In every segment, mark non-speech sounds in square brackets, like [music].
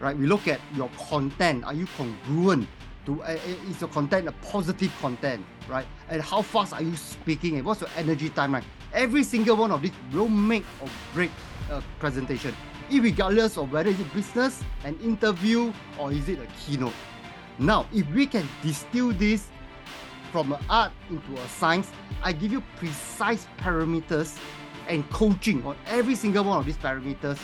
right? We look at your content. Are you congruent? To, uh, is your content a positive content, right? And how fast are you speaking? And what's your energy time, right? Every single one of these will make or break a presentation, regardless of whether it's business, an interview, or is it a keynote. Now, if we can distill this from an art into a science, I give you precise parameters and coaching on every single one of these parameters,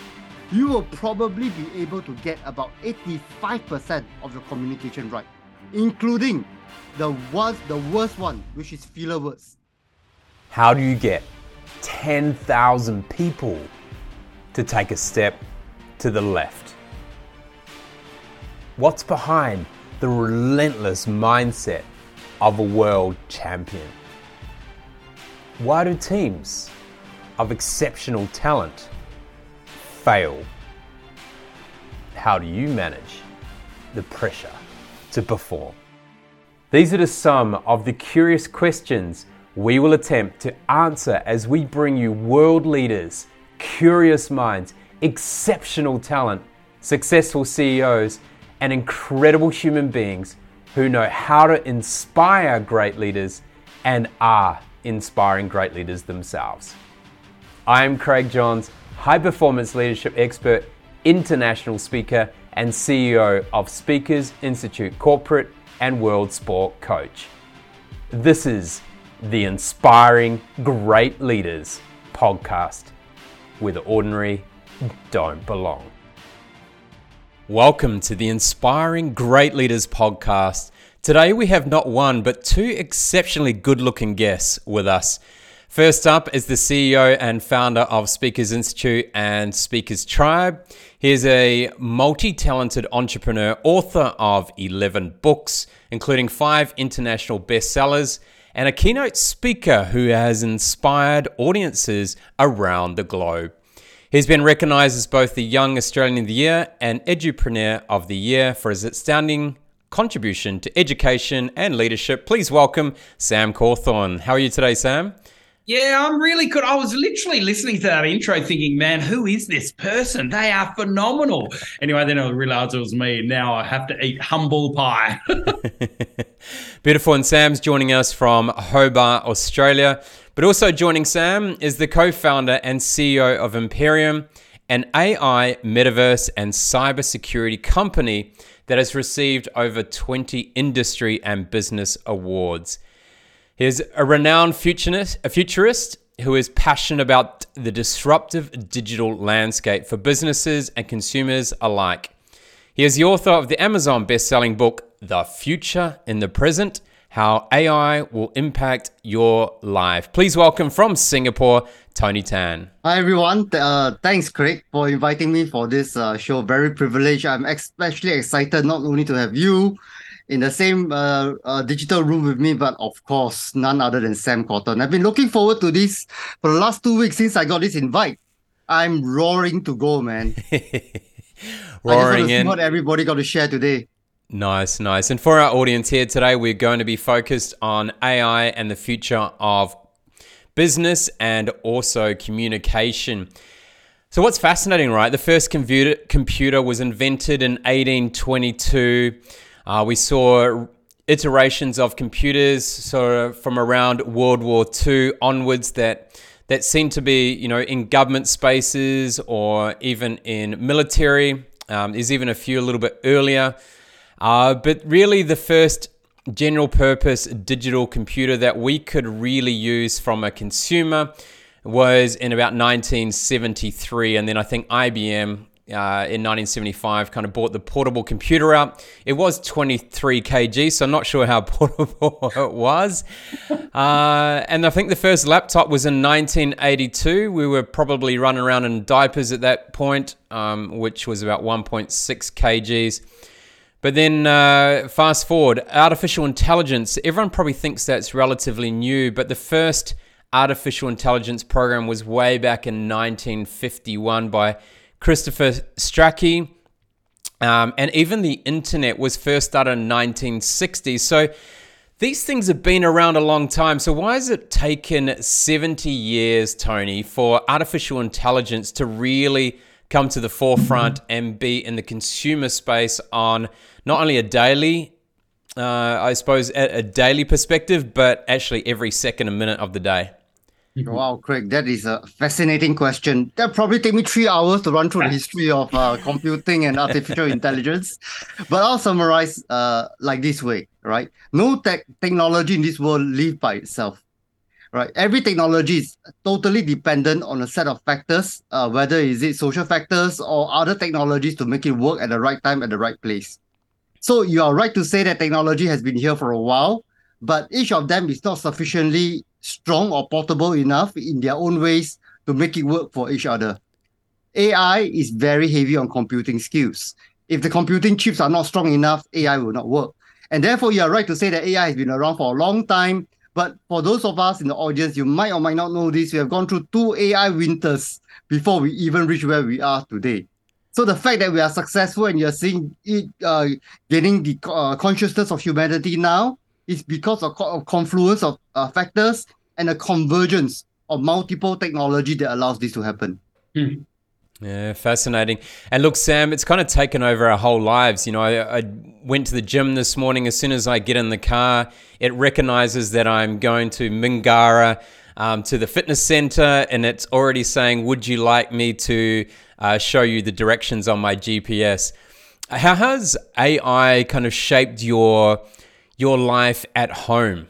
you will probably be able to get about 85% of your communication right, including the worst, the worst one, which is filler words. How do you get 10,000 people to take a step to the left? What's behind the relentless mindset of a world champion? Why do teams of exceptional talent fail? How do you manage the pressure to perform? These are just some of the curious questions we will attempt to answer as we bring you world leaders, curious minds, exceptional talent, successful CEOs, and incredible human beings who know how to inspire great leaders and are inspiring great leaders themselves. I'm Craig Johns, high performance leadership expert, international speaker, and CEO of Speakers Institute Corporate and World Sport Coach. This is the Inspiring Great Leaders podcast, where the ordinary don't belong. Welcome to the Inspiring Great Leaders podcast. Today we have not one, but two exceptionally good looking guests with us. First up is the CEO and founder of Speakers Institute and Speakers Tribe. He is a multi talented entrepreneur, author of 11 books, including five international bestsellers, and a keynote speaker who has inspired audiences around the globe. He's been recognized as both the Young Australian of the Year and Edupreneur of the Year for his outstanding contribution to education and leadership. Please welcome Sam Cawthorn. How are you today, Sam? Yeah, I'm really good. I was literally listening to that intro thinking, man, who is this person? They are phenomenal. Anyway, then I realized it was me. Now I have to eat humble pie. [laughs] Beautiful. And Sam's joining us from Hobart, Australia. But also joining Sam is the co founder and CEO of Imperium, an AI, metaverse, and cybersecurity company that has received over 20 industry and business awards. He's a renowned futurist, a futurist who is passionate about the disruptive digital landscape for businesses and consumers alike. He is the author of the Amazon best-selling book The Future in the Present how AI will impact your life. Please welcome from Singapore, Tony Tan. Hi, everyone. Uh, thanks, Craig, for inviting me for this uh, show. Very privileged. I'm especially excited not only to have you in the same uh, uh, digital room with me, but of course, none other than Sam Cawthorn. I've been looking forward to this for the last two weeks since I got this invite. I'm roaring to go, man. [laughs] roaring in. what everybody got to share today. Nice, nice. And for our audience here today, we're going to be focused on AI and the future of business and also communication. So, what's fascinating, right? The first computer, computer was invented in 1822. Uh, we saw iterations of computers of from around World War II onwards that that seem to be, you know, in government spaces or even in military. Um, there's even a few a little bit earlier. Uh, but really, the first general purpose digital computer that we could really use from a consumer was in about 1973. And then I think IBM uh, in 1975 kind of bought the portable computer out. It was 23 kg, so I'm not sure how [laughs] portable it was. Uh, and I think the first laptop was in 1982. We were probably running around in diapers at that point, um, which was about 1.6 kgs. But then uh, fast forward, artificial intelligence. Everyone probably thinks that's relatively new, but the first artificial intelligence program was way back in 1951 by Christopher Strachey. Um, and even the internet was first started in 1960. So these things have been around a long time. So why has it taken 70 years, Tony, for artificial intelligence to really come to the forefront and be in the consumer space on not only a daily, uh, I suppose, a, daily perspective, but actually every second and minute of the day? [laughs] Wow, Craig, that is a fascinating question. That probably take me three hours to run through the history of uh, [laughs] computing and artificial intelligence, but I'll summarize uh, like this way, right? No tech technology in this world live by itself, right? Every technology is totally dependent on a set of factors, uh, whether is it social factors or other technologies to make it work at the right time at the right place. So you are right to say that technology has been here for a while, but each of them is not sufficiently strong or portable enough in their own ways to make it work for each other. AI is very heavy on computing skills. If the computing chips are not strong enough, AI will not work. And therefore, you are right to say that AI has been around for a long time. But for those of us in the audience, you might or might not know this. We have gone through two AI winters before we even reach where we are today. So the fact that we are successful and you're seeing it uh, gaining the uh, consciousness of humanity now is because of, of confluence of uh, factors and a convergence of multiple technology that allows this to happen. Hmm. Yeah, fascinating. And look, Sam, it's kind of taken over our whole lives. You know, I, I, went to the gym this morning. As soon as I get in the car, it recognizes that I'm going to Mingara um, to the fitness center, and it's already saying, Would you like me to uh, show you the directions on my GPS? How has AI kind of shaped your your life at home?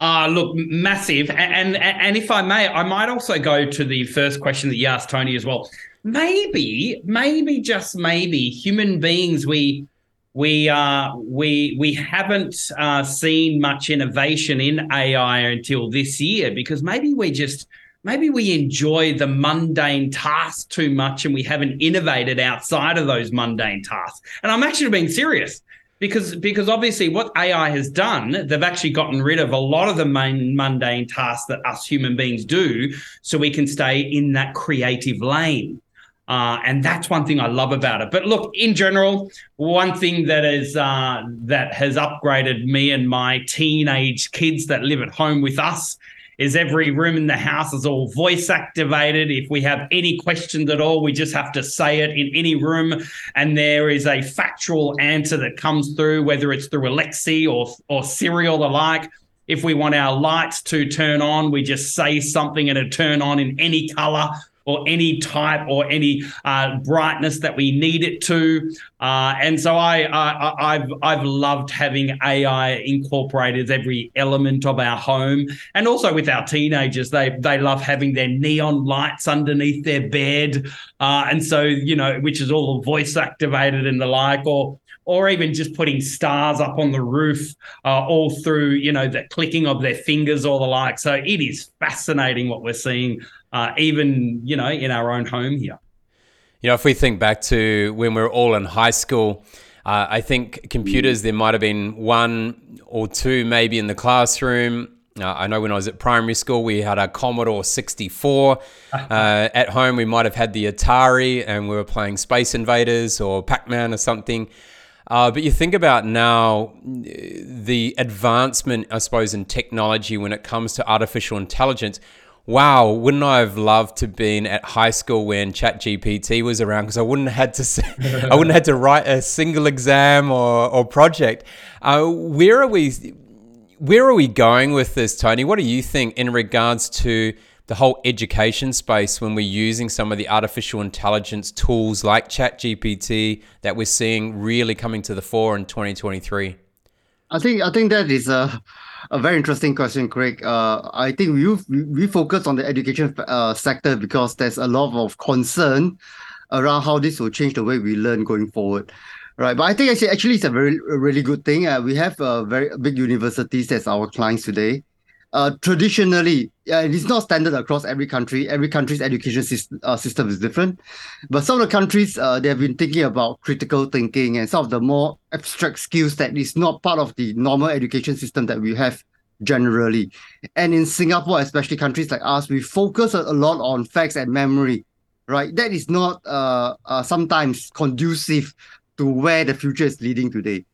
Uh, look, massive. And, and and if I may, I might also go to the first question that you asked Tony as well. Maybe, maybe just maybe, human beings we we uh we we haven't uh, seen much innovation in AI until this year because maybe we just maybe we enjoy the mundane tasks too much and we haven't innovated outside of those mundane tasks. And I'm actually being serious because because obviously what AI has done, they've actually gotten rid of a lot of the main mundane tasks that us human beings do, so we can stay in that creative lane. Uh, and that's one thing I love about it. But look, in general, one thing that is uh, that has upgraded me and my teenage kids that live at home with us is every room in the house is all voice activated. If we have any questions at all, we just have to say it in any room, and there is a factual answer that comes through, whether it's through Alexa or or Siri or the like. If we want our lights to turn on, we just say something and it turn on in any color or any type or any uh, brightness that we need it to. Uh, and so I, I, have I've loved having AI incorporated every element of our home, and also with our teenagers, they they love having their neon lights underneath their bed, uh, and so you know, which is all voice activated and the like, or or even just putting stars up on the roof, uh, all through you know the clicking of their fingers or the like. So it is fascinating what we're seeing uh, even you know in our own home here. You know, if we think back to when we were all in high school, uh, I think computers there might have been one or two maybe in the classroom. Uh, I know when I was at primary school, we had a Commodore 64. [laughs] Uh, at home, we might have had the Atari and we were playing Space Invaders or Pac Man or something. Uh, but you think about now the advancement, I suppose, in technology when it comes to artificial intelligence wow, wouldn't I have loved to been at high school when ChatGPT was around because I wouldn't have had to [laughs] I wouldn't have had to write a single exam or, or project. Uh, where are we? Where are we going with this, Tony? What do you think in regards to the whole education space when we're using some of the artificial intelligence tools like ChatGPT that we're seeing really coming to the fore in 2023? I think I think that is a a very interesting question, Craig. Uh, I think we we focus on the education uh, sector because there's a lot of concern around how this will change the way we learn going forward. Right, but I think actually, actually it's a very really good thing. Uh, we have uh, very big universities as our clients today. Uh, traditionally, uh, it is not standard across every country. Every country's education system, uh, system is different. But some of the countries, uh, they have been thinking about critical thinking and some of the more abstract skills that is not part of the normal education system that we have generally. And in Singapore, especially countries like us, we focus a lot on facts and memory, right? That is not uh, sometimes conducive to where the future is leading today.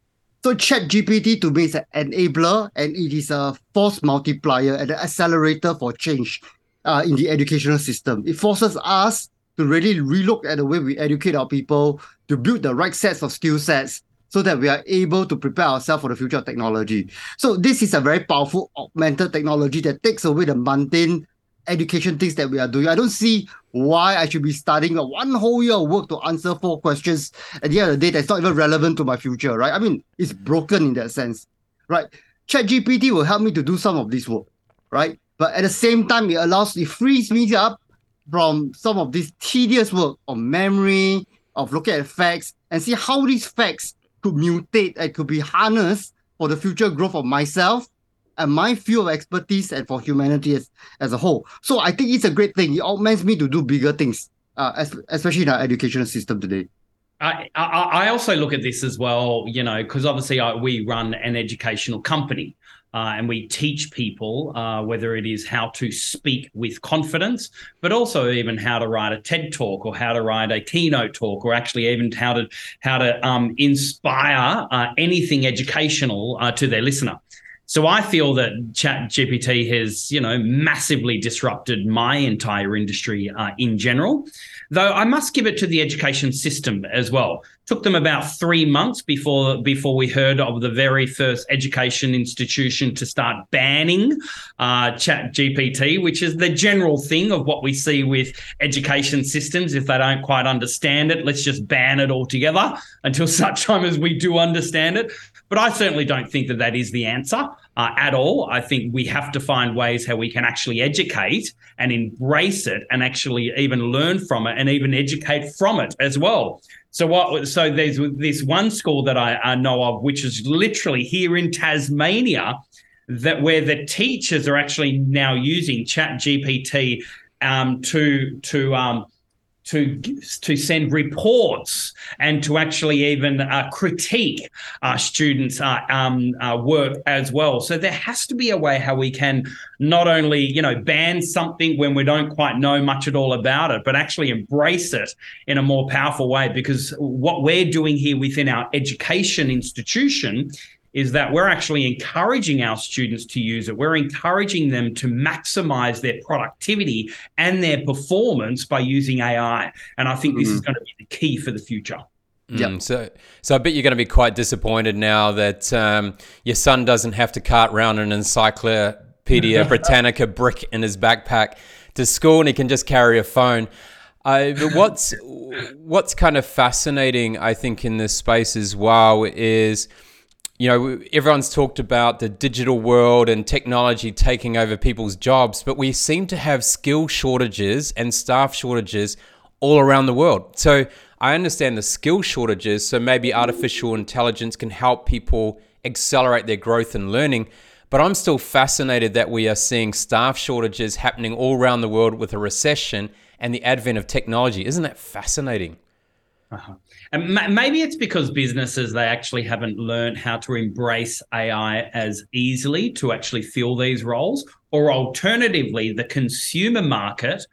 So ChatGPT to me is an enabler and it is a force multiplier and an accelerator for change uh, in the educational system. It forces us to really relook at the way we educate our people, to build the right sets of skill sets, so that we are able to prepare ourselves for the future of technology. So this is a very powerful augmented technology that takes away the mundane education things that we are doing. I don't see why I should be studying one whole year of work to answer four questions at the end of the day that's not even relevant to my future, right? I mean, it's broken in that sense, right? ChatGPT will help me to do some of this work, right? But at the same time, it allows, it frees me up from some of this tedious work of memory, of looking at facts and see how these facts could mutate and could be harnessed for the future growth of myself and my field of expertise and for humanity as, as a whole. So I think it's a great thing. It augments me to do bigger things, uh, especially in our educational system today. I, I, I also look at this as well, you know, because obviously I, we run an educational company. Uh, and we teach people uh, whether it is how to speak with confidence, but also even how to write a TED talk or how to write a keynote talk, or actually even how to how to um, inspire uh, anything educational uh, to their listener. So I feel that Chat GPT has, you know, massively disrupted my entire industry uh, in general. Though I must give it to the education system as well. Took them about three months before before we heard of the very first education institution to start banning uh, Chat GPT, which is the general thing of what we see with education systems. If they don't quite understand it, let's just ban it altogether until [laughs] such time as we do understand it. But I certainly don't think that that is the answer uh, at all. I think we have to find ways how we can actually educate and embrace it and actually even learn from it and even educate from it as well. So what? So there's this one school that I, I know of, which is literally here in Tasmania, that where the teachers are actually now using Chat GPT um, to to um, to to send reports and to actually even uh, critique our students' uh, um, uh, work as well. So there has to be a way how we can not only you know ban something when we don't quite know much at all about it, but actually embrace it in a more powerful way. Because what we're doing here within our education institution is that we're actually encouraging our students to use it. We're encouraging them to maximize their productivity and their performance by using AI. And I think mm-hmm. this is mm-hmm. going to be the key for the future. Mm, So, so I bet you're going to be quite disappointed now that um, your son doesn't have to cart around an Encyclopedia [laughs] Britannica brick in his backpack to school, and he can just carry a phone. Uh, but what's [laughs] what's kind of fascinating, I think, in this space as well is you know, everyone's talked about the digital world and technology taking over people's jobs, but we seem to have skill shortages and staff shortages all around the world. So I understand the skill shortages. So maybe artificial intelligence can help people accelerate their growth and learning. But I'm still fascinated that we are seeing staff shortages happening all around the world with a recession and the advent of technology. Isn't that fascinating? Uh-huh. And maybe it's because businesses they actually haven't learned how to embrace AI as easily to actually fill these roles, or alternatively, the consumer market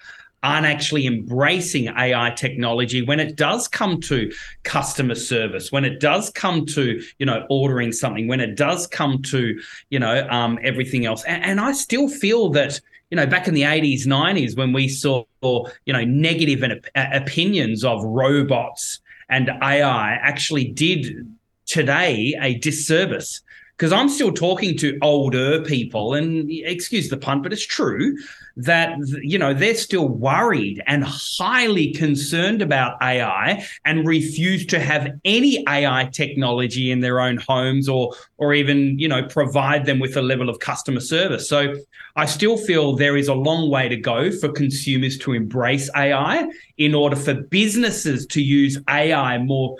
aren't actually embracing AI technology when it does come to customer service, when it does come to you know ordering something, when it does come to you know um, everything else. And, and I still feel that you know, back in the 80s, 90s, when we saw, you know, negative opinions of robots and AI actually did today a disservice because I'm still talking to older people, and excuse the pun, but it's true that you know they're still worried and highly concerned about AI and refuse to have any AI technology in their own homes or or even you know provide them with a level of customer service. So I still feel there is a long way to go for consumers to embrace AI in order for businesses to use AI more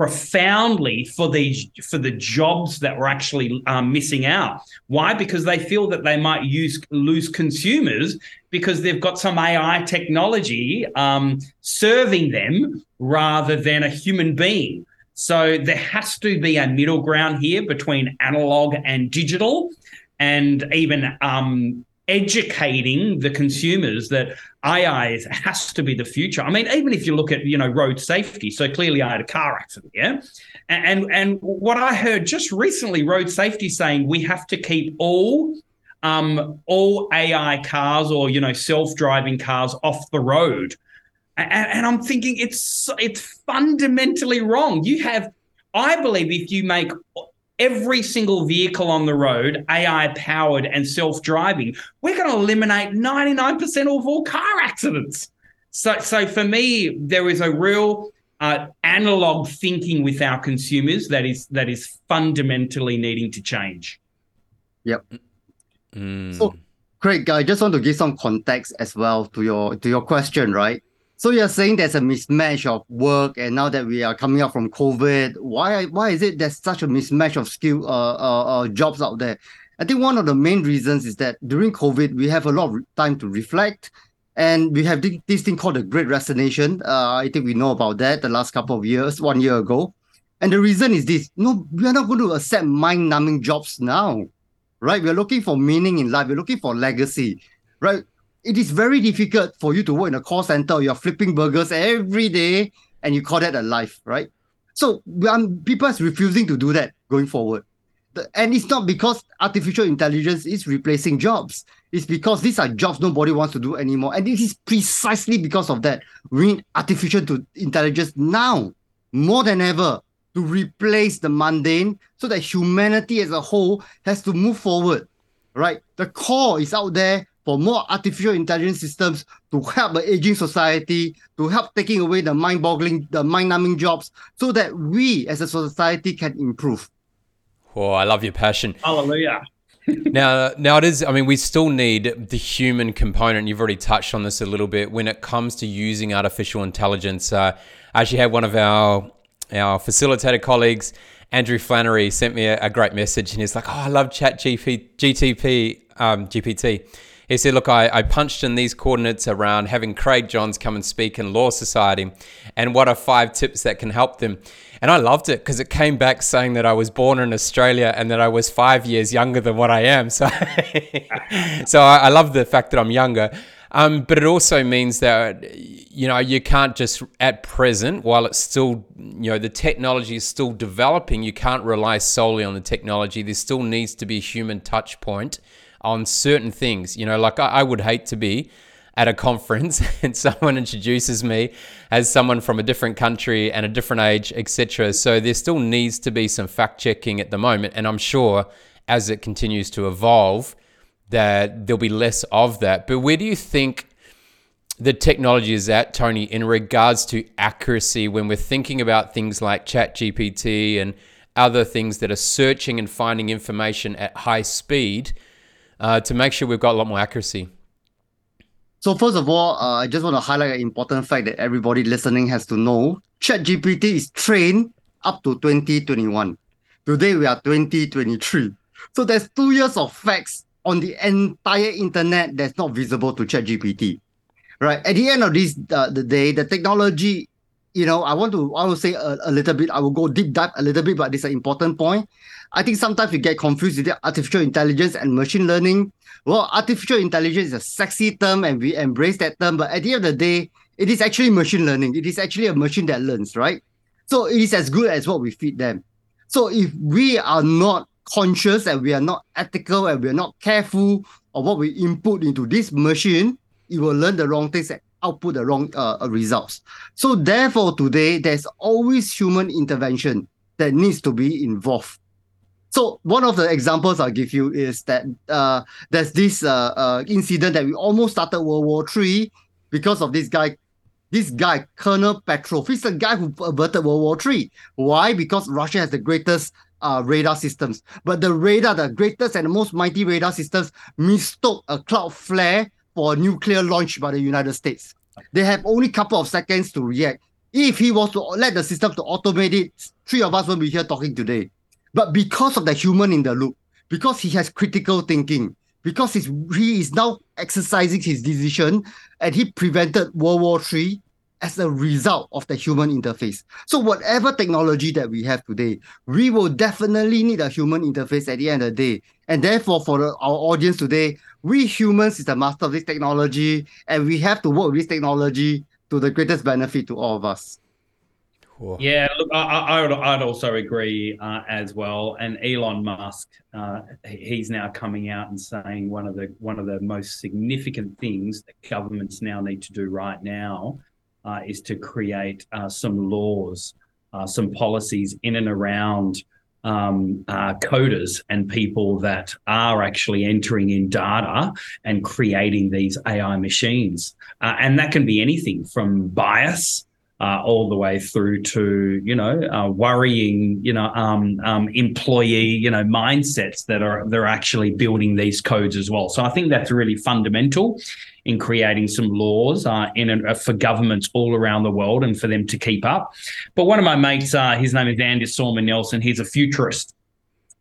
profoundly for these for the jobs that we're actually um, missing out. Why? Because they feel that they might use lose consumers because they've got some AI technology um, serving them rather than a human being. So there has to be a middle ground here between analog and digital, and even um, educating the consumers that AI has to be the future. I mean, even if you look at you know road safety, so clearly I had a car accident, yeah, and and what I heard just recently, road safety saying we have to keep all um all AI cars or you know self driving cars off the road. And, and I'm thinking it's it's fundamentally wrong. You have, I believe, if you make every single vehicle on the road AI powered and self driving, we're going to eliminate 99% of all car accidents. So, so for me, there is a real uh, analog thinking with our consumers that is that is fundamentally needing to change. Yep. Mm. So, Craig, I just want to give some context as well to your to your question, right? So you're saying there's a mismatch of work, and now that we are coming out from COVID, why why is it there's such a mismatch of skill uh, uh, uh jobs out there? I think one of the main reasons is that during COVID we have a lot of time to reflect, and we have this thing called the Great Resignation. Uh, I think we know about that the last couple of years, one year ago, and the reason is this: no, we are not going to accept mind-numbing jobs now right? We're looking for meaning in life. We're looking for legacy, right? It is very difficult for you to work in a call center. You're flipping burgers every day and you call that a life, right? So um, people are refusing to do that going forward. And it's not because artificial intelligence is replacing jobs. It's because these are jobs nobody wants to do anymore. And it is precisely because of that. We need artificial intelligence now more than ever to replace the mundane so that humanity as a whole has to move forward, right? The core is out there for more artificial intelligence systems to help the aging society, to help taking away the mind-boggling, the mind-numbing jobs so that we as a society can improve. Oh, I love your passion. Hallelujah. [laughs] now, now it is. I mean, we still need the human component. You've already touched on this a little bit when it comes to using artificial intelligence. Uh, I actually had one of our our facilitator colleagues, Andrew Flannery, sent me a, a great message and he's like, Oh, I love Chat GP, GTP, um, GPT. He said, Look, I, I punched in these coordinates around having Craig Johns come and speak in Law Society and what are five tips that can help them. And I loved it because it came back saying that I was born in Australia and that I was five years younger than what I am. So, [laughs] so I, I love the fact that I'm younger. Um, but it also means that you know you can't just at present, while it's still you know the technology is still developing, you can't rely solely on the technology. There still needs to be a human touch point on certain things. You know, like I, I would hate to be at a conference [laughs] and someone introduces me as someone from a different country and a different age, etc. So there still needs to be some fact checking at the moment, and I'm sure as it continues to evolve that there'll be less of that. But where do you think the technology is at, Tony, in regards to accuracy when we're thinking about things like ChatGPT and other things that are searching and finding information at high speed uh, to make sure we've got a lot more accuracy? So first of all, uh, I just want to highlight an important fact that everybody listening has to know. ChatGPT is trained up to 2021. Today we are 2023. So there's two years of facts on the entire internet that's not visible to ChatGPT. Right. At the end of this uh, the day, the technology, you know, I want to I will say a, a little bit. I will go deep dive a little bit, but it's an important point. I think sometimes we get confused with artificial intelligence and machine learning. Well, artificial intelligence is a sexy term and we embrace that term, but at the end of the day, it is actually machine learning. It is actually a machine that learns, right? So it is as good as what we feed them. So if we are not conscious and we are not ethical and we are not careful of what we input into this machine, it will learn the wrong things output the wrong uh, uh, results. So therefore, today there's always human intervention that needs to be involved. So one of the examples I'll give you is that uh, there's this uh, uh, incident that we almost started World War III because of this guy, this guy Colonel Petrov. He's the guy who averted World War III. Why? Because Russia has the greatest uh, radar systems. But the radar, the greatest and the most mighty radar systems, mistook a cloud flare for a nuclear launch by the United States. They have only a couple of seconds to react. If he was to let the system to automate it, three of us won't be here talking today. But because of the human in the loop, because he has critical thinking, because he is now exercising his decision and he prevented World War III as a result of the human interface. So whatever technology that we have today, we will definitely need a human interface at the end of the day. And therefore, for the, our audience today, we humans is the master of this technology, and we have to work with this technology to the greatest benefit to all of us. Cool. Yeah, look, I, I would, I'd also agree uh, as well. And Elon Musk, uh, he's now coming out and saying one of the one of the most significant things that governments now need to do right now uh, is to create uh, some laws, uh, some policies in and around um, uh, coders and people that are actually entering in data and creating these AI machines. Uh, and that can be anything from bias. Uh, all the way through to you know uh, worrying you know um, um, employee you know mindsets that are they're actually building these codes as well. So I think that's really fundamental in creating some laws uh, in a, for governments all around the world and for them to keep up. But one of my mates, uh, his name is Andy Solomon Nelson. He's a futurist.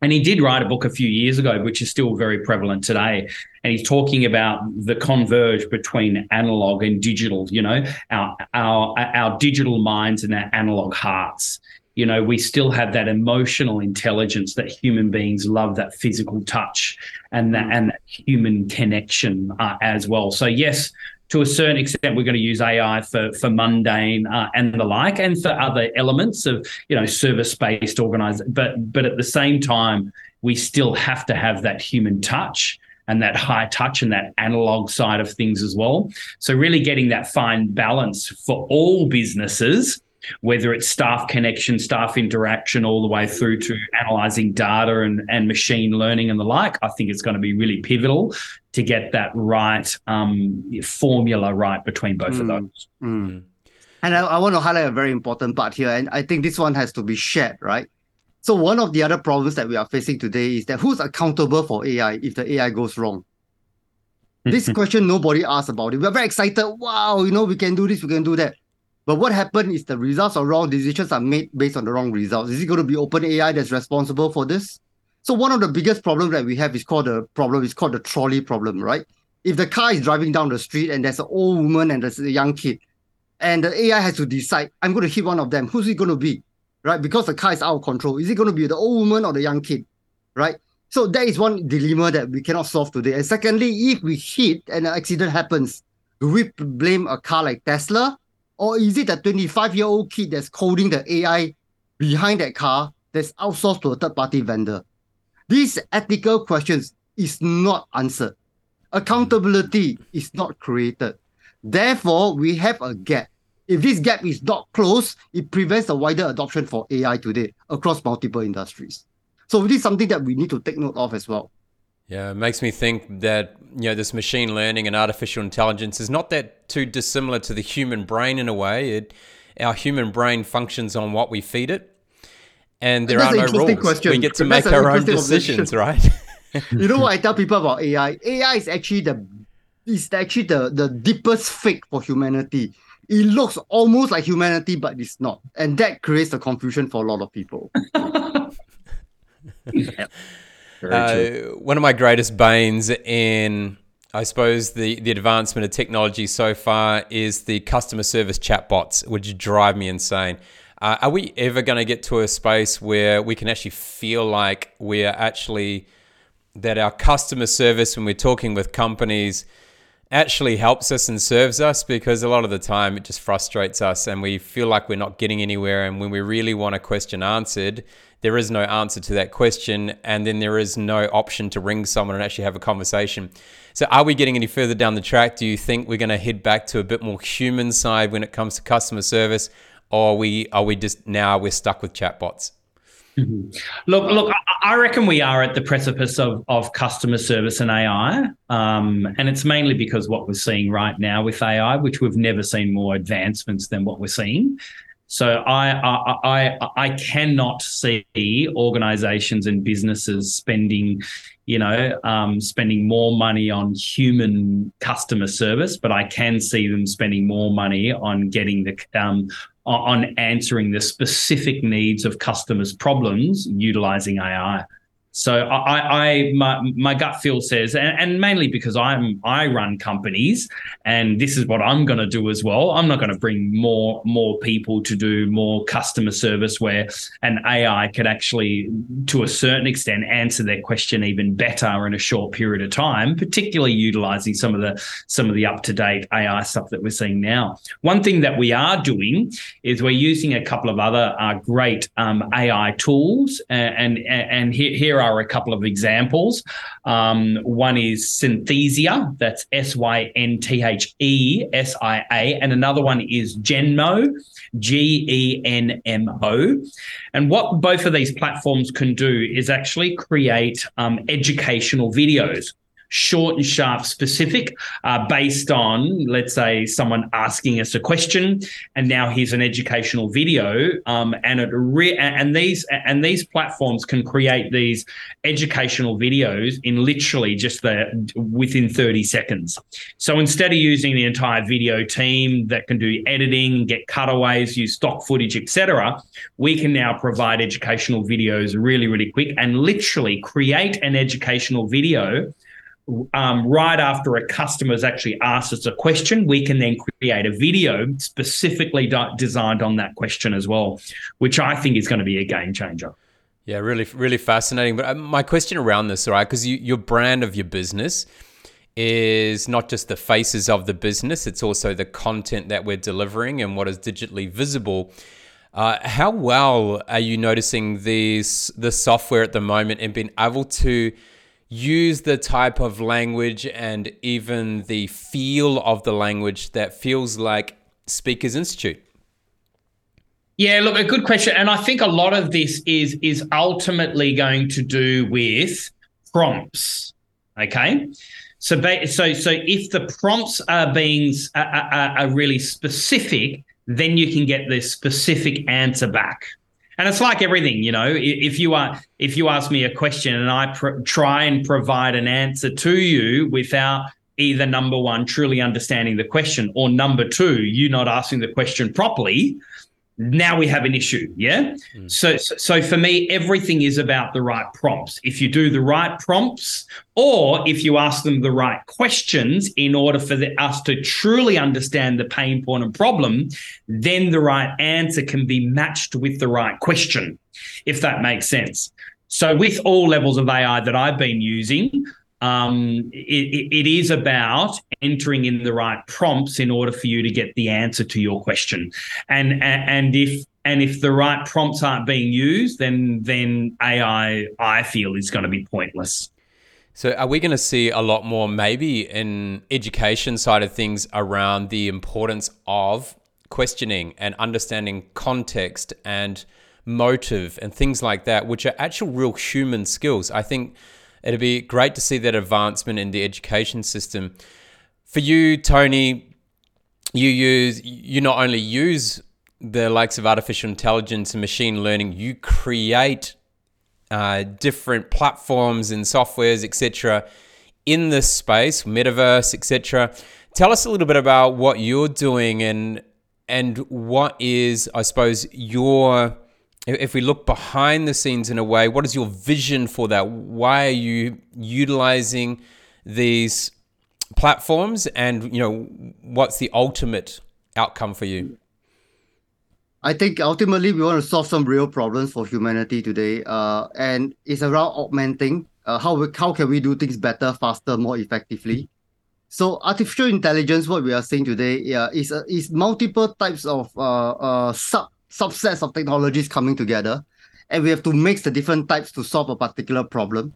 And he did write a book a few years ago, which is still very prevalent today. And he's talking about the converge between analog and digital, you know, our, our, our digital minds and our analog hearts you know we still have that emotional intelligence that human beings love that physical touch and that and that human connection uh, as well. So yes to a certain extent we're going to use ai for for mundane uh, and the like and for other elements of you know service based organized but but at the same time we still have to have that human touch and that high touch and that analog side of things as well. So really getting that fine balance for all businesses whether it's staff connection, staff interaction, all the way through to analyzing data and, and machine learning and the like, I think it's going to be really pivotal to get that right um, formula right between both mm, of those. Mm. And I, I want to highlight a very important part here, and I think this one has to be shared, right? So one of the other problems that we are facing today is that who's accountable for AI if the AI goes wrong? this [laughs] question nobody asks about it. We're very excited. Wow, you know, we can do this, we can do that. But what happened is the results are wrong, decisions are made based on the wrong results. Is it going to be OpenAI that's responsible for this? So one of the biggest problems that we have is called the problem, is called the trolley problem, right? If the car is driving down the street and there's an old woman and there's a young kid, and the AI has to decide, I'm going to hit one of them. Who's it going to be? Right? Because the car is out of control. Is it going to be the old woman or the young kid? Right? So that is one dilemma that we cannot solve today. And secondly, if we hit and an accident happens, do we blame a car like Tesla or is it a 25 year old kid that's coding the AI behind that car that's outsourced to a third party vendor? These ethical questions is not answered. Accountability is not created. Therefore, we have a gap. If this gap is not closed, it prevents the wider adoption for AI today across multiple industries. So this is something that we need to take note of as well. Yeah, it makes me think that you know this machine learning and artificial intelligence is not that too dissimilar to the human brain in a way. It, our human brain functions on what we feed it, and there are no rules. Question. We get to That's make our own decisions, right? [laughs] you know what I tell people about AI? AI is actually the is actually the the deepest fake for humanity. It looks almost like humanity, but it's not, and that creates the confusion for a lot of people. yeah. [laughs] [laughs] Uh, one of my greatest banes in, I suppose, the, the advancement of technology so far is the customer service chatbots, which drive me insane. Uh, are we ever going to get to a space where we can actually feel like we're actually that our customer service when we're talking with companies actually helps us and serves us? Because a lot of the time it just frustrates us and we feel like we're not getting anywhere. And when we really want a question answered there is no answer to that question, and then there is no option to ring someone and actually have a conversation. So, are we getting any further down the track? Do you think we're going to head back to a bit more human side when it comes to customer service, or are we are we just now we're stuck with chatbots? Mm-hmm. Look, look, I reckon we are at the precipice of, of customer service and AI. Um, and it's mainly because what we're seeing right now with AI, which we've never seen more advancements than what we're seeing. So I, I I I cannot see organizations and businesses spending, you know, um, spending more money on human customer service, but I can see them spending more money on getting the um, on answering the specific needs of customers' problems utilizing AI. So I, I my, my gut feel says, and, and, mainly because I'm I run companies, and this is what I'm going to do as well. I'm not going to bring more more people to do more customer service where an AI could actually, to a certain extent, answer their question even better in a short period of time. Particularly utilizing some of the some of the up to date AI stuff that we're seeing now. One thing that we are doing is we're using a couple of other uh, great um, AI tools, and and, and here, here here are a couple of examples. Um, one is Synthesia, that's S Y N T H E S I A, and another one is Genmo, G E N M O. And what both of these platforms can do is actually create um, educational videos short and sharp specific uh, based on let's say someone asking us a question and now here's an educational video um, and it re- and these and these platforms can create these educational videos in literally just the within 30 seconds. So instead of using the entire video team that can do editing get cutaways use stock footage etc we can now provide educational videos really really quick and literally create an educational video um, right after a customer has actually asked us a question, we can then create a video specifically designed on that question as well, which I think is going to be a game changer. Yeah, really, really fascinating. But uh, my question around this, all right, because you, your brand of your business is not just the faces of the business, it's also the content that we're delivering and what is digitally visible. Uh, how well are you noticing these the software at the moment and being able to use the type of language and even the feel of the language that feels like Speakers Institute? Yeah, look, a good question, and I think a lot of this is is ultimately going to do with prompts. Okay, so so so if the prompts are being are, are, are really specific, then you can get the specific answer back. And it's like everything, you know. If you are, if you ask me a question and I pr- try and provide an answer to you without either number one truly understanding the question or number two you not asking the question properly, now we have an issue yeah? Mm. so so for me everything is about the right prompts. If you do the right prompts or if you ask them the right questions in order for the, us to truly understand the pain point and problem then the right answer can be matched with the right question if that makes sense. So with all levels of ai that i've been using um, it, it is about entering in the right prompts in order for you to get the answer to your question. And and if and if the right prompts aren't being used, then then AI I feel is going to be pointless. So are we going to see a lot more maybe in education side of things around the importance of questioning and understanding context and motive and things like that, which are actual real human skills. I think it'd be great to see that advancement in the education system. For you, Tony, you use you not only use the likes of artificial intelligence and machine learning, you create uh, different platforms and softwares, etc., in this space, metaverse, etc. Tell us a little bit about what you're doing and and what is, I suppose, your if we look behind the scenes in a way, what is your vision for that? Why are you utilizing these platforms, and you know, what's the ultimate outcome for you? I think ultimately we want to solve some real problems for humanity today, uh, and it's around augmenting uh, how we, how can we do things better, faster, more effectively. So artificial intelligence, what we are seeing today, yeah, is uh, is multiple types of uh, uh, sub subsets of technologies coming together, and we have to mix the different types to solve a particular problem.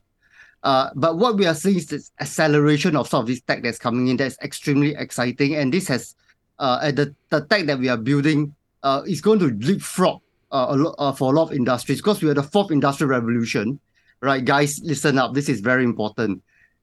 Uh, but what we are seeing is this acceleration of some of this tech that's coming in that's extremely exciting. And this has uh, the, the tech that we are building uh, is going to leapfrog uh, a lot, uh, for a lot of industries because we are the fourth industrial revolution. Right, guys, listen up. This is very important.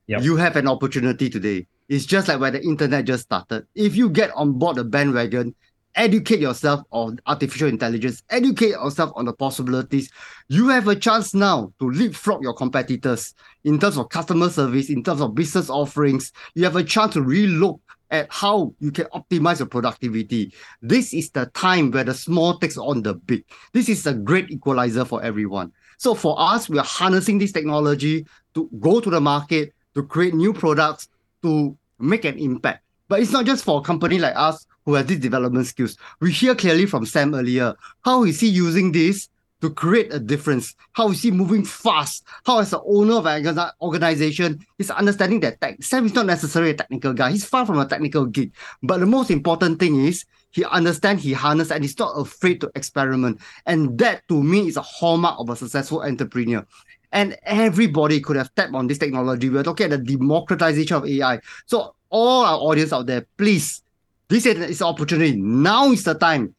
Yep. You have an opportunity today. It's just like when the internet just started. If you get on board the bandwagon, educate yourself on artificial intelligence, educate yourself on the possibilities. You have a chance now to leapfrog your competitors in terms of customer service, in terms of business offerings. You have a chance to relook at how you can optimize your productivity. This is the time where the small takes on the big. This is a great equalizer for everyone. So for us, we are harnessing this technology to go to the market, to create new products, to make an impact. But it's not just for a company like us who has these development skills. We hear clearly from Sam earlier. How is he using this to create a difference? How is he moving fast? How, as the owner of an organization, is understanding that tech. Sam is not necessarily a technical guy. He's far from a technical geek. But the most important thing is he understands, he harnesses, and he's not afraid to experiment. And that, to me, is a hallmark of a successful entrepreneur. And everybody could have tapped on this technology. We're talking about the democratization of AI. So all our audience out there, please, this is opportunity. Now is the time.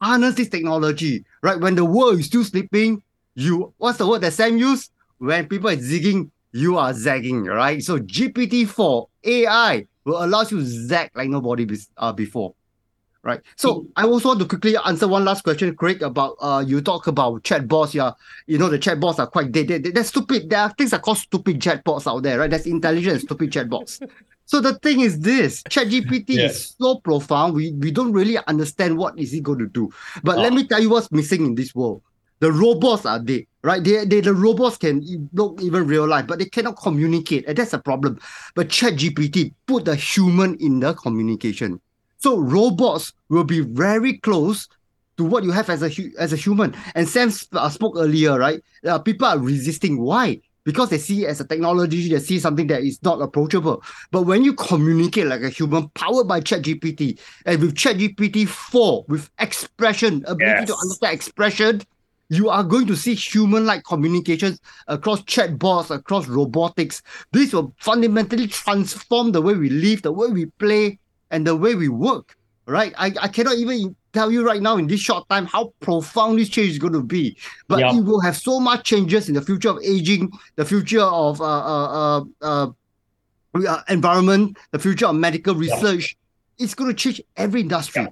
Harness this technology, right? When the world is still sleeping, you what's the word that Sam used? When people are zigging, you are zagging, right? So GPT-4 AI will allow you to zag like nobody be, uh, before right? So I also want to quickly answer one last question, Craig, about uh you talk about chatbots. Yeah, you know the chatbots are quite dead. They, they, they're stupid. There are things that called stupid chatbots out there, right? That's intelligent stupid chatbots. So the thing is this, [laughs] ChatGPT yeah. is so profound, we, we don't really understand what is it going to do. But oh. let me tell you what's missing in this world. The robots are dead, right? They, they the robots can not even real life, but they cannot communicate, and that's a problem. But ChatGPT put the human in the communication. So robots will be very close to what you have as a as a human. And Sam uh, spoke earlier, right? Uh, people are resisting. Why? Because they see it as a technology, they see something that is not approachable. But when you communicate like a human, powered by ChatGPT, and with ChatGPT 4, with expression, ability yes. to understand expression, you are going to see human-like communications across chatbots, across robotics. This will fundamentally transform the way we live, the way we play, and the way we work, right? I, I cannot even tell you right now in this short time how profound this change is going to be. But it will have so much changes in the future of aging, the future of uh, uh, uh, uh, environment, the future of medical research. It's going to change every industry.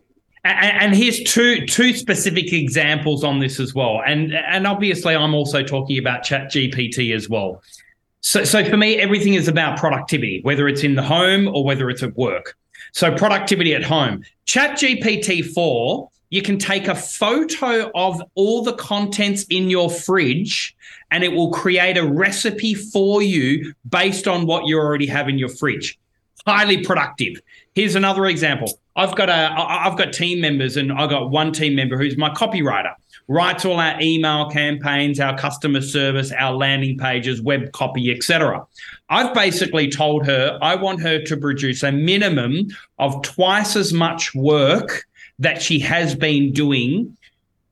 And, and here's two two specific examples on this as well. And and obviously, I'm also talking about Chat GPT as well. So, so for me, everything is about productivity, whether it's in the home or whether it's at work. So productivity at home. ChatGPT 4, you can take a photo of all the contents in your fridge and it will create a recipe for you based on what you already have in your fridge. Highly productive. Here's another example. I've got a I've got team members and I've got one team member who's my copywriter writes all our email campaigns, our customer service, our landing pages, web copy, etc. I've basically told her I want her to produce a minimum of twice as much work that she has been doing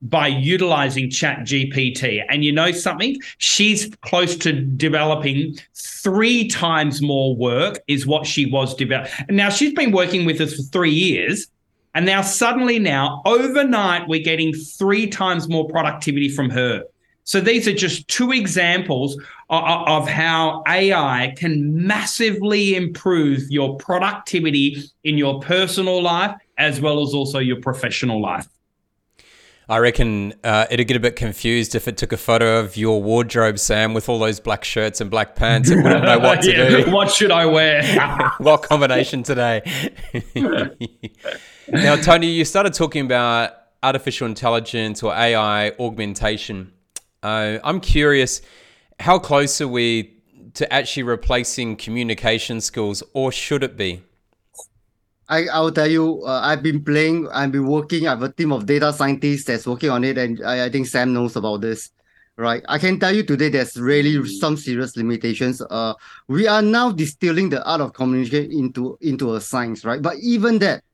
by utilizing chat gpt and you know something? She's close to developing three times more work is what she was developing now she's been working with us for three years and now suddenly now overnight we're getting three times more productivity from her. So these are just two examples of, how AI can massively improve your productivity in your personal life as well as also your professional life. I reckon uh, it'd get a bit confused if it took a photo of your wardrobe, Sam, with all those black shirts and black pants. It wouldn't know what to [laughs] yeah, do. What should I wear? [laughs] what combination today? [laughs] now, Tony, you started talking about artificial intelligence or AI augmentation. Uh, I'm curious, how close are we to actually replacing communication skills, or should it be? I, I will tell you, uh, I've been playing, I've been working, I have a team of data scientists that's working on it, and I, I think Sam knows about this, right? I can tell you today there's really some serious limitations. Uh, we are now distilling the art of communication into, into a science, right? But even that,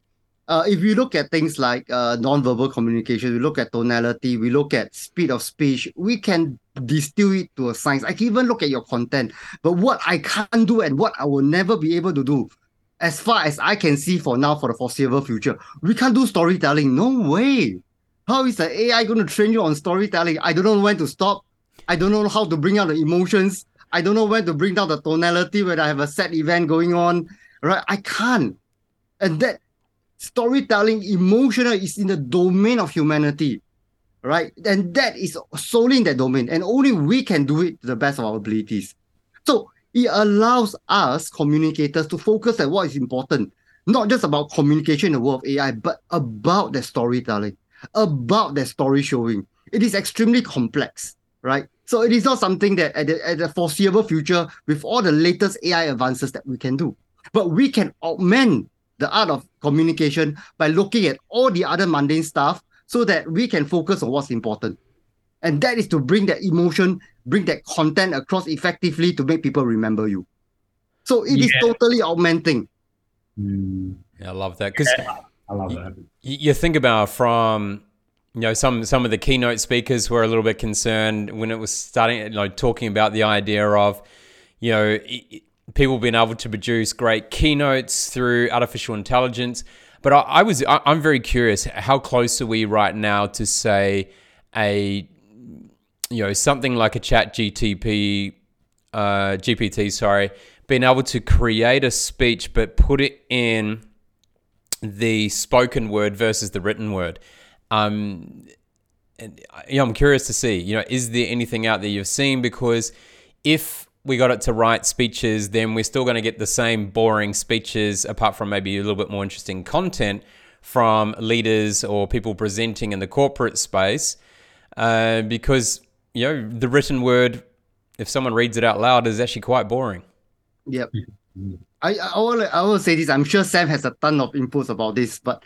uh, if you look at things like uh, non-verbal communication, we look at tonality, we look at speed of speech, we can distill it to a science. I can even look at your content. But what I can't do and what I will never be able to do as far as I can see for now, for the foreseeable future, we can't do storytelling. No way. How is the AI going to train you on storytelling? I don't know when to stop. I don't know how to bring out the emotions. I don't know when to bring down the tonality when I have a set event going on. Right? I can't. And that storytelling, emotional, is in the domain of humanity. Right? And that is solely in that domain. And only we can do it to the best of our abilities. So it allows us communicators to focus on what is important, not just about communication in the world of AI, but about the storytelling, about the story showing. It is extremely complex, right? So it is not something that at the, at the foreseeable future, with all the latest AI advances that we can do. But we can augment the art of communication by looking at all the other mundane stuff so that we can focus on what's important. And that is to bring that emotion, bring that content across effectively to make people remember you. So it yeah. is totally augmenting. Mm. Yeah, I love that because yeah, I love that. You, you think about from you know some some of the keynote speakers were a little bit concerned when it was starting you know talking about the idea of you know people being able to produce great keynotes through artificial intelligence but I, I was I, i'm very curious how close are we right now to say a you know something like a chat gtp uh, gpt sorry being able to create a speech but put it in the spoken word versus the written word um, and, you know, I'm curious to see, you know, is there anything out there you've seen? Because if we got it to write speeches, then we're still going to get the same boring speeches, apart from maybe a little bit more interesting content from leaders or people presenting in the corporate space. Uh, because, you know, the written word, if someone reads it out loud, is actually quite boring. Yep. I, I, will, I will say this. I'm sure Sam has a ton of inputs about this, but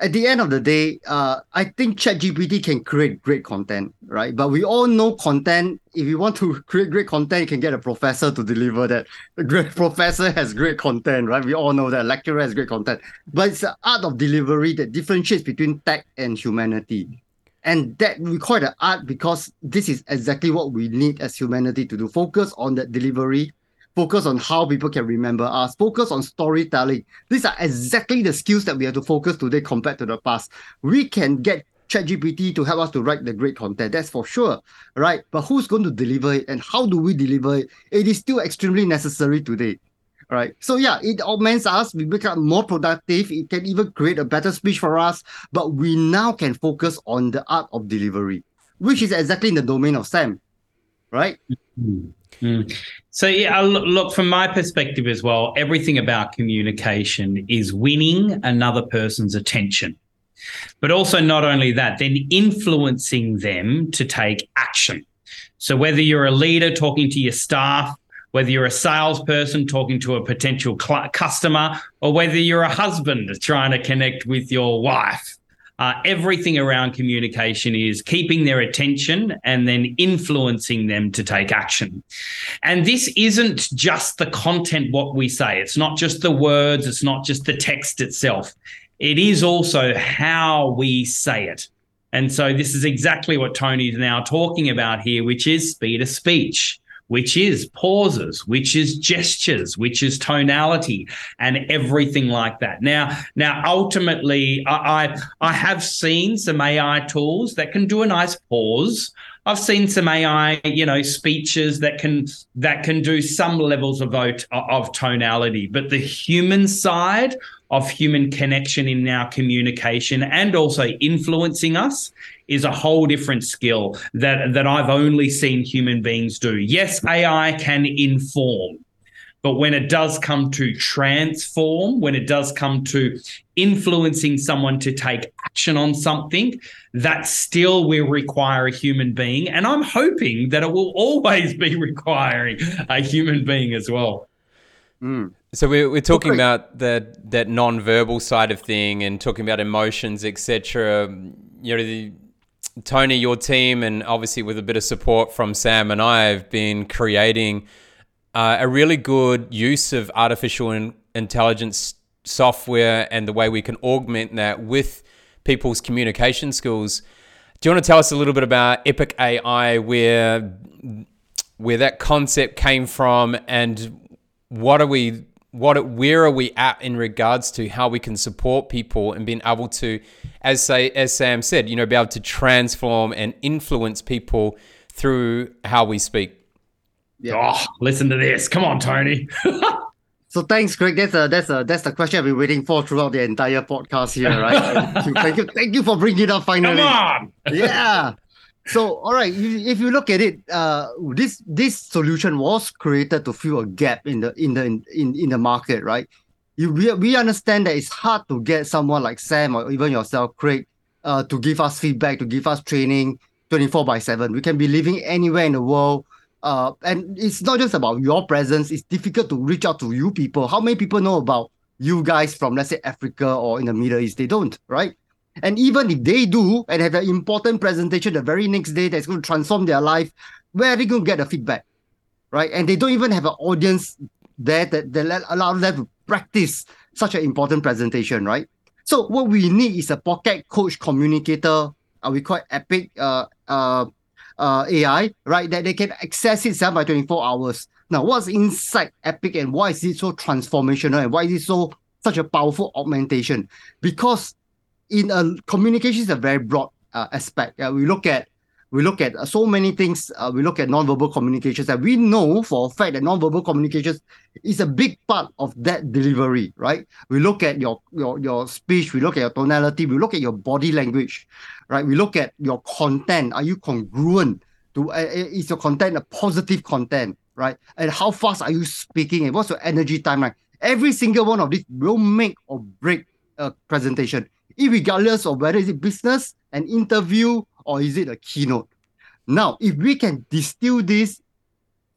at the end of the day, uh, I think ChatGPT can create great content, right? But we all know content. If you want to [laughs] create great content, you can get a professor to deliver that. A great [laughs] professor has great content, right? We all know that. A lecturer has great content. But it's the art of delivery that differentiates between tech and humanity. And that we call it art because this is exactly what we need as humanity to do. Focus on that delivery focus on how people can remember us, focus on storytelling. These are exactly the skills that we have to focus today compared to the past. We can get ChatGPT to help us to write the great content, that's for sure, right? But who's going to deliver it and how do we deliver it? It is still extremely necessary today. Right. So yeah, it augments us. We become more productive. It can even create a better speech for us. But we now can focus on the art of delivery, which is exactly in the domain of Sam. Right. Mm-hmm. Mm. So yeah, look from my perspective as well. Everything about communication is winning another person's attention, but also not only that, then influencing them to take action. So whether you're a leader talking to your staff, whether you're a salesperson talking to a potential cl- customer, or whether you're a husband trying to connect with your wife, uh, everything around communication is keeping their attention and then influencing them to take action. And this isn't just the content, what we say. It's not just the words, it's not just the text itself. It is also how we say it. And so this is exactly what Tony is now talking about here, which is speed of speech which is pauses, which is gestures, which is tonality, and everything like that. Now, now, ultimately, I, I, I have seen some AI tools that can do a nice pause. I've seen some AI, you know, speeches that can that can do some levels of of tonality, but the human side of human connection in our communication and also influencing us is a whole different skill that that I've only seen human beings do. Yes, AI can inform, but when it does come to transform, when it does come to influencing someone to take action on something, that still will require a human being. And I'm hoping that it will always be [laughs] requiring a human being as well. Mm. So we're, we're talking about that that non-verbal side of thing and talking about emotions, etc. You know, the, Tony, your team, and obviously with a bit of support from Sam and I, have been creating uh, a really good use of artificial in- intelligence software and the way we can augment that with people's communication skills. Do you want to tell us a little bit about Epic AI, where where that concept came from, and what are we what where are we at in regards to how we can support people and being able to as say as Sam said you know be able to transform and influence people through how we speak yeah. oh listen to this come on Tony [laughs] So thanks, Greg. That's a that's a that's the question I've been waiting for throughout the entire podcast here, right? [laughs] thank you, thank you for bringing it up finally. Come on. yeah. So, all right, if you look at it, uh, this this solution was created to fill a gap in the in the in, in the market, right? You we, we understand that it's hard to get someone like Sam or even yourself, Craig, uh, to give us feedback, to give us training 24 by 7. We can be living anywhere in the world. Uh, and it's not just about your presence, it's difficult to reach out to you people. How many people know about you guys from, let's say, Africa or in the Middle East? They don't, right? And even if they do and have an important presentation the very next day that's going to transform their life, where are they going to get the feedback? Right. And they don't even have an audience there that, that allow them to practice such an important presentation, right? So what we need is a pocket coach communicator uh, we call Epic uh, uh, uh, AI, right? That they can access itself by 24 hours. Now, what's inside Epic and why is it so transformational and why is it so such a powerful augmentation? Because in a communication is a very broad uh, aspect. Uh, we look at we look at uh, so many things. Uh, we look at non-verbal communications, and we know for a fact that non-verbal communications is a big part of that delivery, right? We look at your your your speech, we look at your tonality, we look at your body language, right? We look at your content. Are you congruent? To uh, is your content a positive content, right? And how fast are you speaking? And what's your energy timeline? Every single one of these will make or break a presentation, regardless of whether it's business, an interview, or is it a keynote? Now, if we can distill this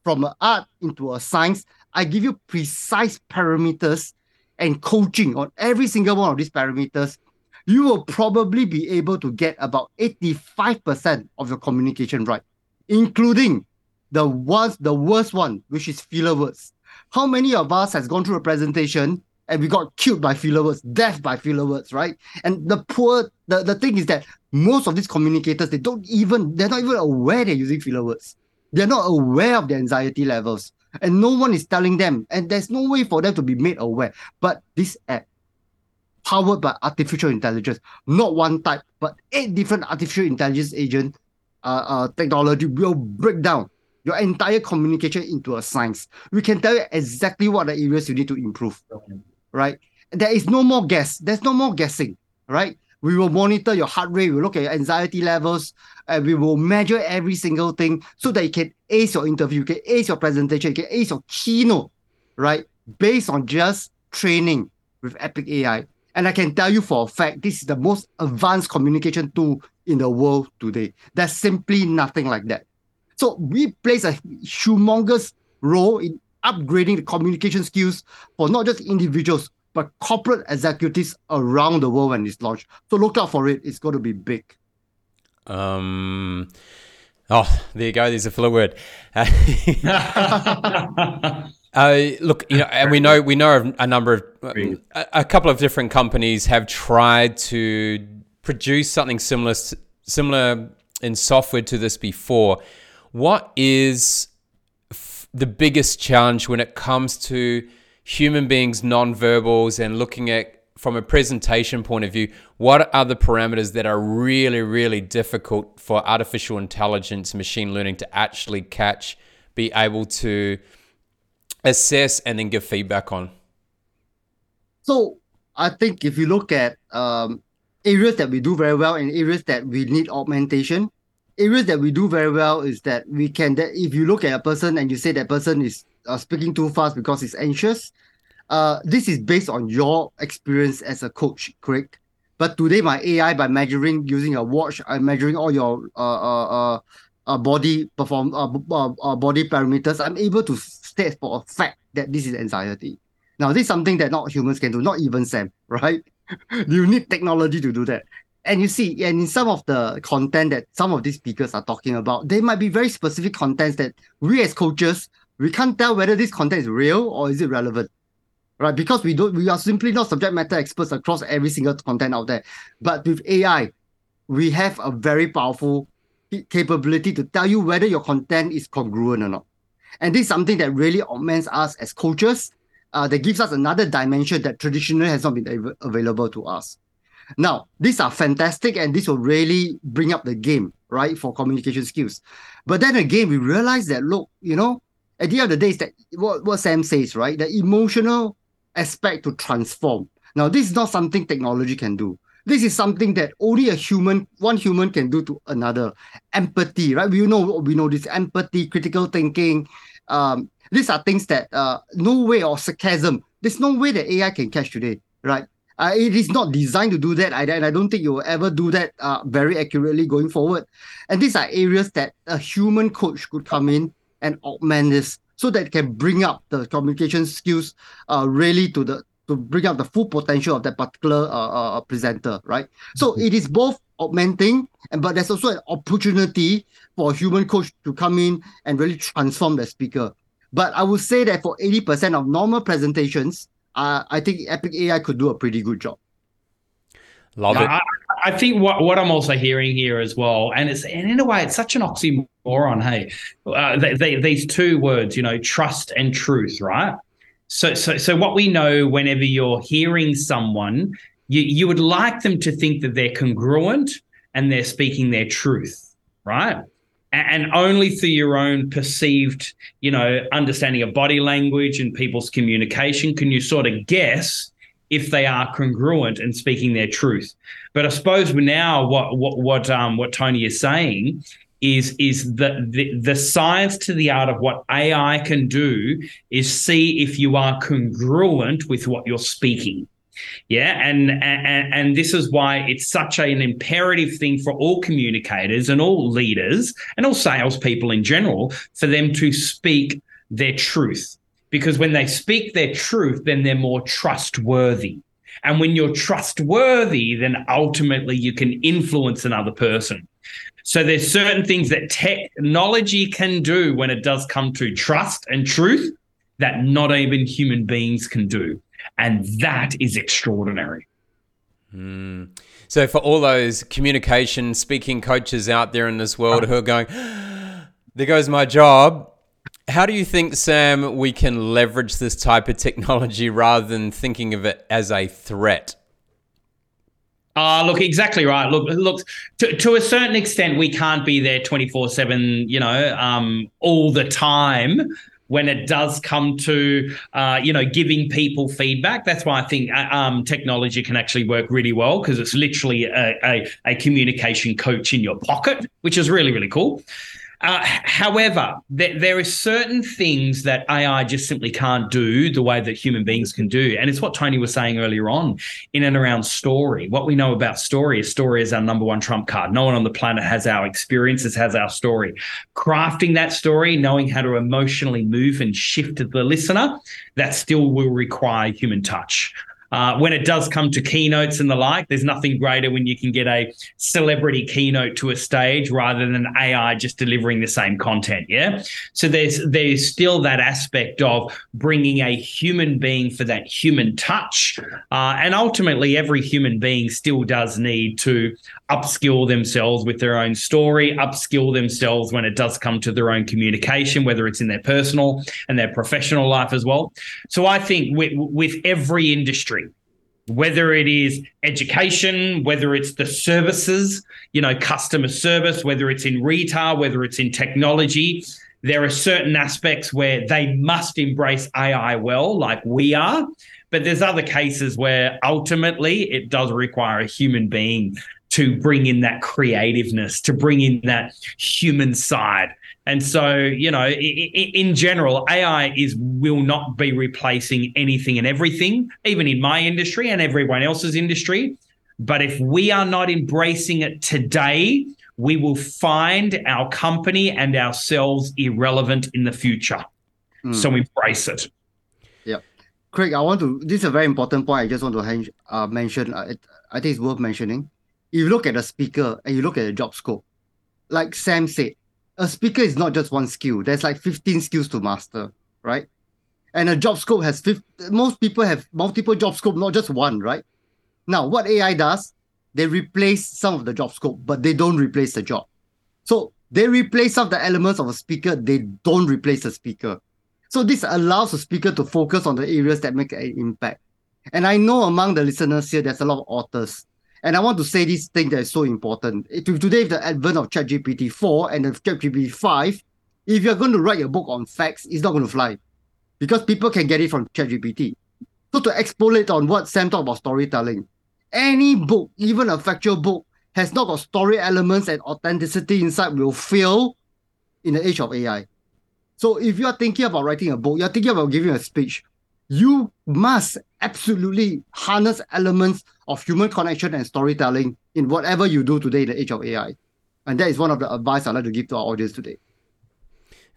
from an art into a science, I give you precise parameters and coaching on every single one of these parameters, you will probably be able to get about 85% of your communication right, including the ones, the worst one, which is filler words. How many of us has gone through a presentation and we got killed by filler words, death by filler words, right? And the poor, the, the thing is that most of these communicators, they don't even, they're not even aware they're using filler words. They're not aware of their anxiety levels. And no one is telling them. And there's no way for them to be made aware. But this app, powered by artificial intelligence, not one type, but eight different artificial intelligence agent uh, uh, technology will break down your entire communication into a science. We can tell you exactly what the areas you need to improve. Okay right? There is no more guess. There's no more guessing, right? We will monitor your heart rate. We look at your anxiety levels, and we will measure every single thing so that you can ace your interview, you can ace your presentation, you can ace your keynote, right? Based on just training with Epic AI. And I can tell you for a fact, this is the most advanced communication tool in the world today. There's simply nothing like that. So we place a humongous role in upgrading the communication skills for not just individuals, but corporate executives around the world when it's launched. So look out for it. It's going to be big. Um. Oh, there you go. There's a filler word. [laughs] uh, look, you know, and we know we know a number of a, couple of different companies have tried to produce something similar similar in software to this before. What is the biggest challenge when it comes to human beings' non-verbals and looking at from a presentation point of view, what are the parameters that are really, really difficult for artificial intelligence, machine learning to actually catch, be able to assess, and then give feedback on? So I think if you look at um, areas that we do very well and areas that we need augmentation, areas that we do very well is that we can that if you look at a person and you say that person is uh, speaking too fast because he's anxious uh this is based on your experience as a coach correct? But today my ai by measuring using a watch i'm measuring all your uh uh, uh, uh body perform uh, uh, uh, body parameters i'm able to state for a fact that this is anxiety. Now this is something that not humans can do not even sam [laughs] right? You need technology to do that and you see, and in some of the content that some of these speakers are talking about, they might be very specific contents that we as coaches, we can't tell whether this content is real or is it relevant. Right? Because we don't we are simply not subject matter experts across every single content out there. But with AI, we have a very powerful capability to tell you whether your content is congruent or not. And this is something that really augments us as coaches. Uh, that gives us another dimension that traditionally has not been av- available to us. Now, these are fantastic and this will really bring up the game, right, for communication skills. But then again, we realize that, look, you know, at the end of the day, is that what, what Sam says, right? The emotional aspect to transform. Now, this is not something technology can do. This is something that only a human, one human can do to another. Empathy, right? We know we know this empathy, critical thinking. Um, these are things that uh, no way or sarcasm. There's no way that AI can catch today, right? Uh, it is not designed to do that, either, and I don't think you will ever do that uh, very accurately going forward. And these are areas that a human coach could come in and augment this, so that can bring up the communication skills, uh, really to the to bring up the full potential of that particular uh, uh, uh presenter, right? So mm-hmm. it is both augmenting, and but there's also an opportunity for a human coach to come in and really transform the speaker. But I would say that for 80% of normal presentations, uh, I think Epic AI could do a pretty good job. Love yeah, it. I, I think what, what I'm also hearing here as well, and it's and in a way, it's such an oxymoron. Hey, uh, they, they, these two words, you know, trust and truth, right? So, so, so what we know whenever you're hearing someone, you you would like them to think that they're congruent and they're speaking their truth, right? And only through your own perceived, you know, understanding of body language and people's communication can you sort of guess if they are congruent and speaking their truth. But I suppose now what what what um what Tony is saying is is that the, the science to the art of what AI can do is see if you are congruent with what you're speaking. Yeah, and, and and this is why it's such an imperative thing for all communicators and all leaders and all salespeople in general for them to speak their truth because when they speak their truth, then they're more trustworthy. And when you're trustworthy, then ultimately you can influence another person. So there's certain things that technology can do when it does come to trust and truth that not even human beings can do. And that is extraordinary. Mm. So for all those communication speaking coaches out there in this world who are going, [gasps] there goes my job how do you think, Sam, we can leverage this type of technology rather than thinking of it as a threat? Uh, look, exactly right. Look, look, to, to a certain extent, we can't be there 24 7, you know, um, all the time when it does come to, uh, you know, giving people feedback. That's why I think uh, um, technology can actually work really well because it's literally a, a, a communication coach in your pocket, which is really, really cool. Uh, however, th- there are certain things that AI just simply can't do the way that human beings can do. And it's what Tony was saying earlier on in and around story. What we know about story is story is our number one trump card. No one on the planet has our experiences, has our story. Crafting that story, knowing how to emotionally move and shift the listener, that still will require human touch. Uh, when it does come to keynotes and the like, there's nothing greater when you can get a celebrity keynote to a stage rather than AI just delivering the same content. Yeah. So there's there's still that aspect of bringing a human being for that human touch, uh, and ultimately every human being still does need to upskill themselves with their own story, upskill themselves when it does come to their own communication, whether it's in their personal and their professional life as well. So I think with, with every industry, whether it is education, whether it's the services, you know, customer service, whether it's in retail, whether it's in technology, there are certain aspects where they must embrace AI well, like we are. But there's other cases where ultimately it does require a human being to bring in that creativeness, to bring in that human side. And so, you know, in general, AI is will not be replacing anything and everything, even in my industry and everyone else's industry. But if we are not embracing it today, we will find our company and ourselves irrelevant in the future. Mm. So embrace it. Yeah. Craig, I want to, this is a very important point I just want to uh, mention. Uh, I think it's worth mentioning you look at the speaker and you look at the job scope, like Sam said, a speaker is not just one skill. There's like 15 skills to master, right? And a job scope has 50, most people have multiple job scope, not just one, right? Now, what AI does, they replace some of the job scope, but they don't replace the job. So they replace some of the elements of a speaker, they don't replace the speaker. So this allows the speaker to focus on the areas that make an impact. And I know among the listeners here, there's a lot of authors. And I want to say this thing that is so important. Today, the advent of ChatGPT 4 and ChatGPT 5, if you're going to write a book on facts, it's not going to fly because people can get it from ChatGPT. So to extrapolate on what Sam talked about storytelling, any book, even a factual book, has not got story elements and authenticity inside will fail in the age of AI. So if you are thinking about writing a book, you're thinking about giving a speech, you must absolutely harness elements of human connection and storytelling in whatever you do today in the age of AI. And that is one of the advice I'd like to give to our audience today.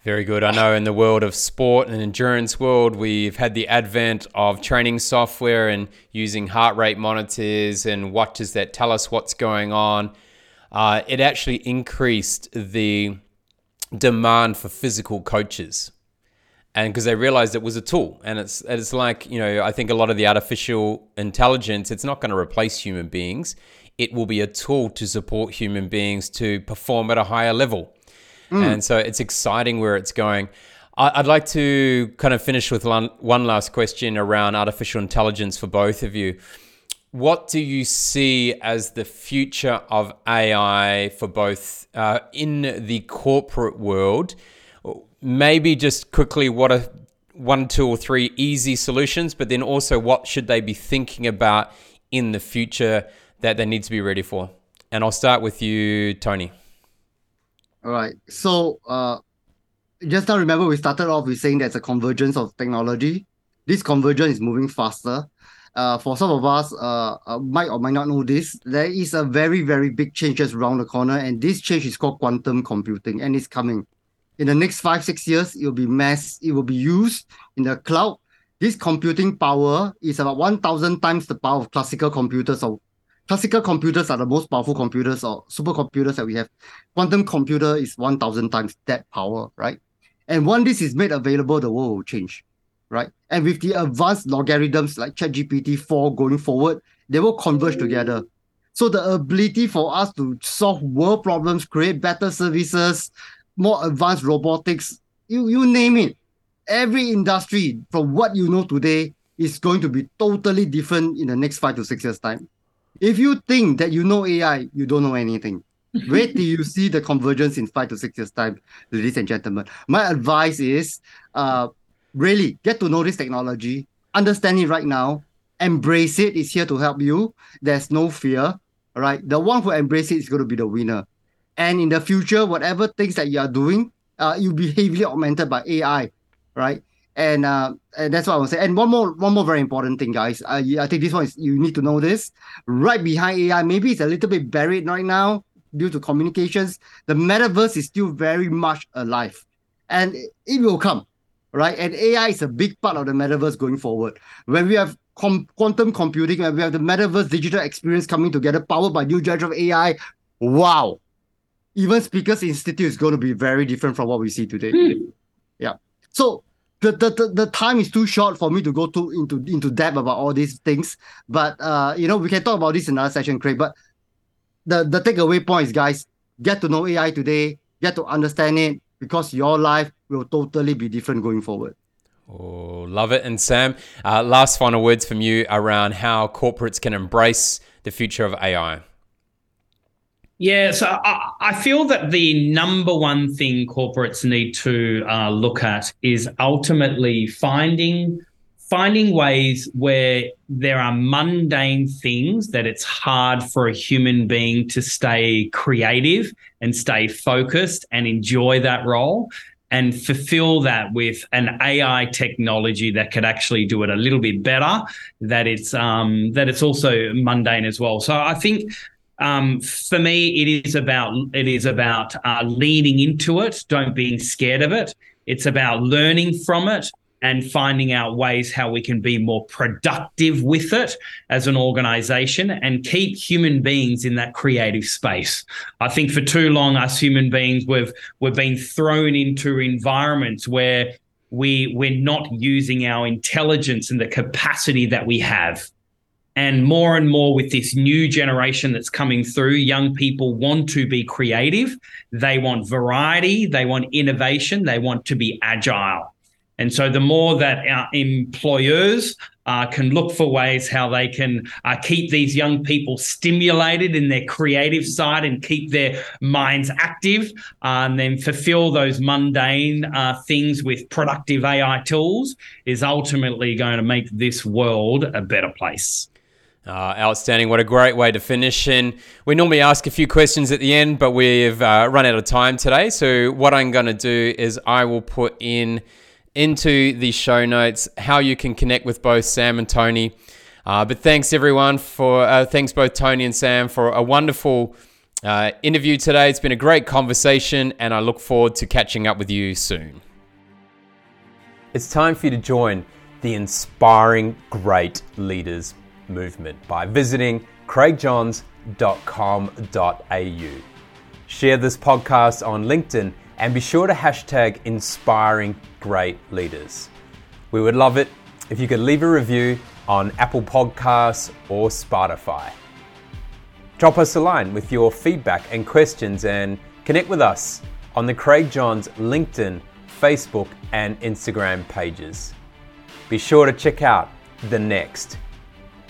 Very good. I know in the world of sport and endurance world, we've had the advent of training software and using heart rate monitors and watches that tell us what's going on. Uh, it actually increased the demand for physical coaches and because they realized it was a tool. And it's it's like you know i think a lot of the artificial intelligence it's not going to replace human beings. It will be a tool to support human beings to perform at a higher level. And so it's exciting where it's going. I'd like to kind of finish with one, one last question around artificial intelligence for both of you. What do you see as the future of ai for both uh, in the corporate world maybe just quickly what are one, two, or three easy solutions, but then also what should they be thinking about in the future that they need to be ready for? And I'll start with you, Tony. All right. So, uh, just now remember we started off with saying there's a convergence of technology. This convergence is moving faster. Uh, for some of us, uh, uh, might or might not know this, there is a very, very big change just around the corner, and this change is called quantum computing, and it's coming. In the next five, six years, it will be mass, it will be used in the cloud. This computing power is about 1,000 times the power of classical computers or classical computers are the most powerful computers or supercomputers that we have. Quantum computer is 1,000 times that power, right? And when this is made available, the world will change, right? And with the advanced logarithms like ChatGPT 4 going forward, they will converge together. So the ability for us to solve world problems, create better services, more advanced robotics, you, you name it. Every industry from what you know today is going to be totally different in the next five to six years' time. If you think that you know AI, you don't know anything. [laughs] Wait till you see the convergence in five to six years' time, ladies and gentlemen. My advice is uh really get to know this technology, understand it right now, embrace it. It's here to help you. There's no fear. All right. The one who embraces it is going to be the winner. And in the future, whatever things that you are doing, uh, you'll be heavily augmented by AI, right? And uh, and that's what I want to say. And one more, one more very important thing, guys. Uh, I think this one is you need to know this. Right behind AI, maybe it's a little bit buried right now due to communications. The metaverse is still very much alive, and it- will come, right? And AI is a big part of the metaverse going forward. When we have com- quantum computing, when we have the metaverse digital experience coming together, powered by new generative AI, wow! Even Speakers Institute is going to be very different from what we see today. Yeah. So the, the, the, the time is too short for me to go too into into depth about all these things. But uh, you know, we can talk about this in another session, Craig. But the the takeaway point is, guys, get to know AI today, get to understand it, because your life will totally be different going forward. Oh, love it. And Sam, uh, last final words from you around how corporates can embrace the future of AI. Yeah, so I, I feel that the number one thing corporates need to uh, look at is ultimately finding finding ways where there are mundane things that it's hard for a human being to stay creative and stay focused and enjoy that role and fulfill that with an AI technology that could actually do it a little bit better. That it's um, that it's also mundane as well. So I think um, for me, it is about it is about uh, leaning into it. Don't being scared of it. It's about learning from it and finding out ways how we can be more productive with it as an organization and keep human beings in that creative space. I think for too long, us human beings we've we've been thrown into environments where we we're not using our intelligence and the capacity that we have and more and more with this new generation that's coming through young people want to be creative. They want variety. They want innovation. They want to be agile. And so the more that our employers uh, can look for ways how they can uh, keep these young people stimulated in their creative side and keep their minds active uh, and then fulfill those mundane uh, things with productive AI tools is ultimately going to make this world a better place. Uh, outstanding. What a great way to finish. And we normally ask a few questions at the end, but we've uh, run out of time today. So, what I'm going to do is I will put in into the show notes how you can connect with both Sam and Tony. Uh, but thanks everyone for, uh, thanks both Tony and Sam for a wonderful uh, interview today. It's been a great conversation, and I look forward to catching up with you soon. It's time for you to join the Inspiring Great Leaders movement by visiting craigjohns.com.au. Share this podcast on LinkedIn and be sure to hashtag inspiring great leaders. We would love it if you could leave a review on Apple Podcasts or Spotify. Drop us a line with your feedback and questions and connect with us on the Craig Johns LinkedIn, Facebook, and Instagram pages. Be sure to check out the next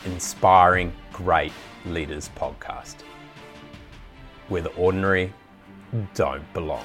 Inspiring Great Leaders podcast, where the ordinary don't belong.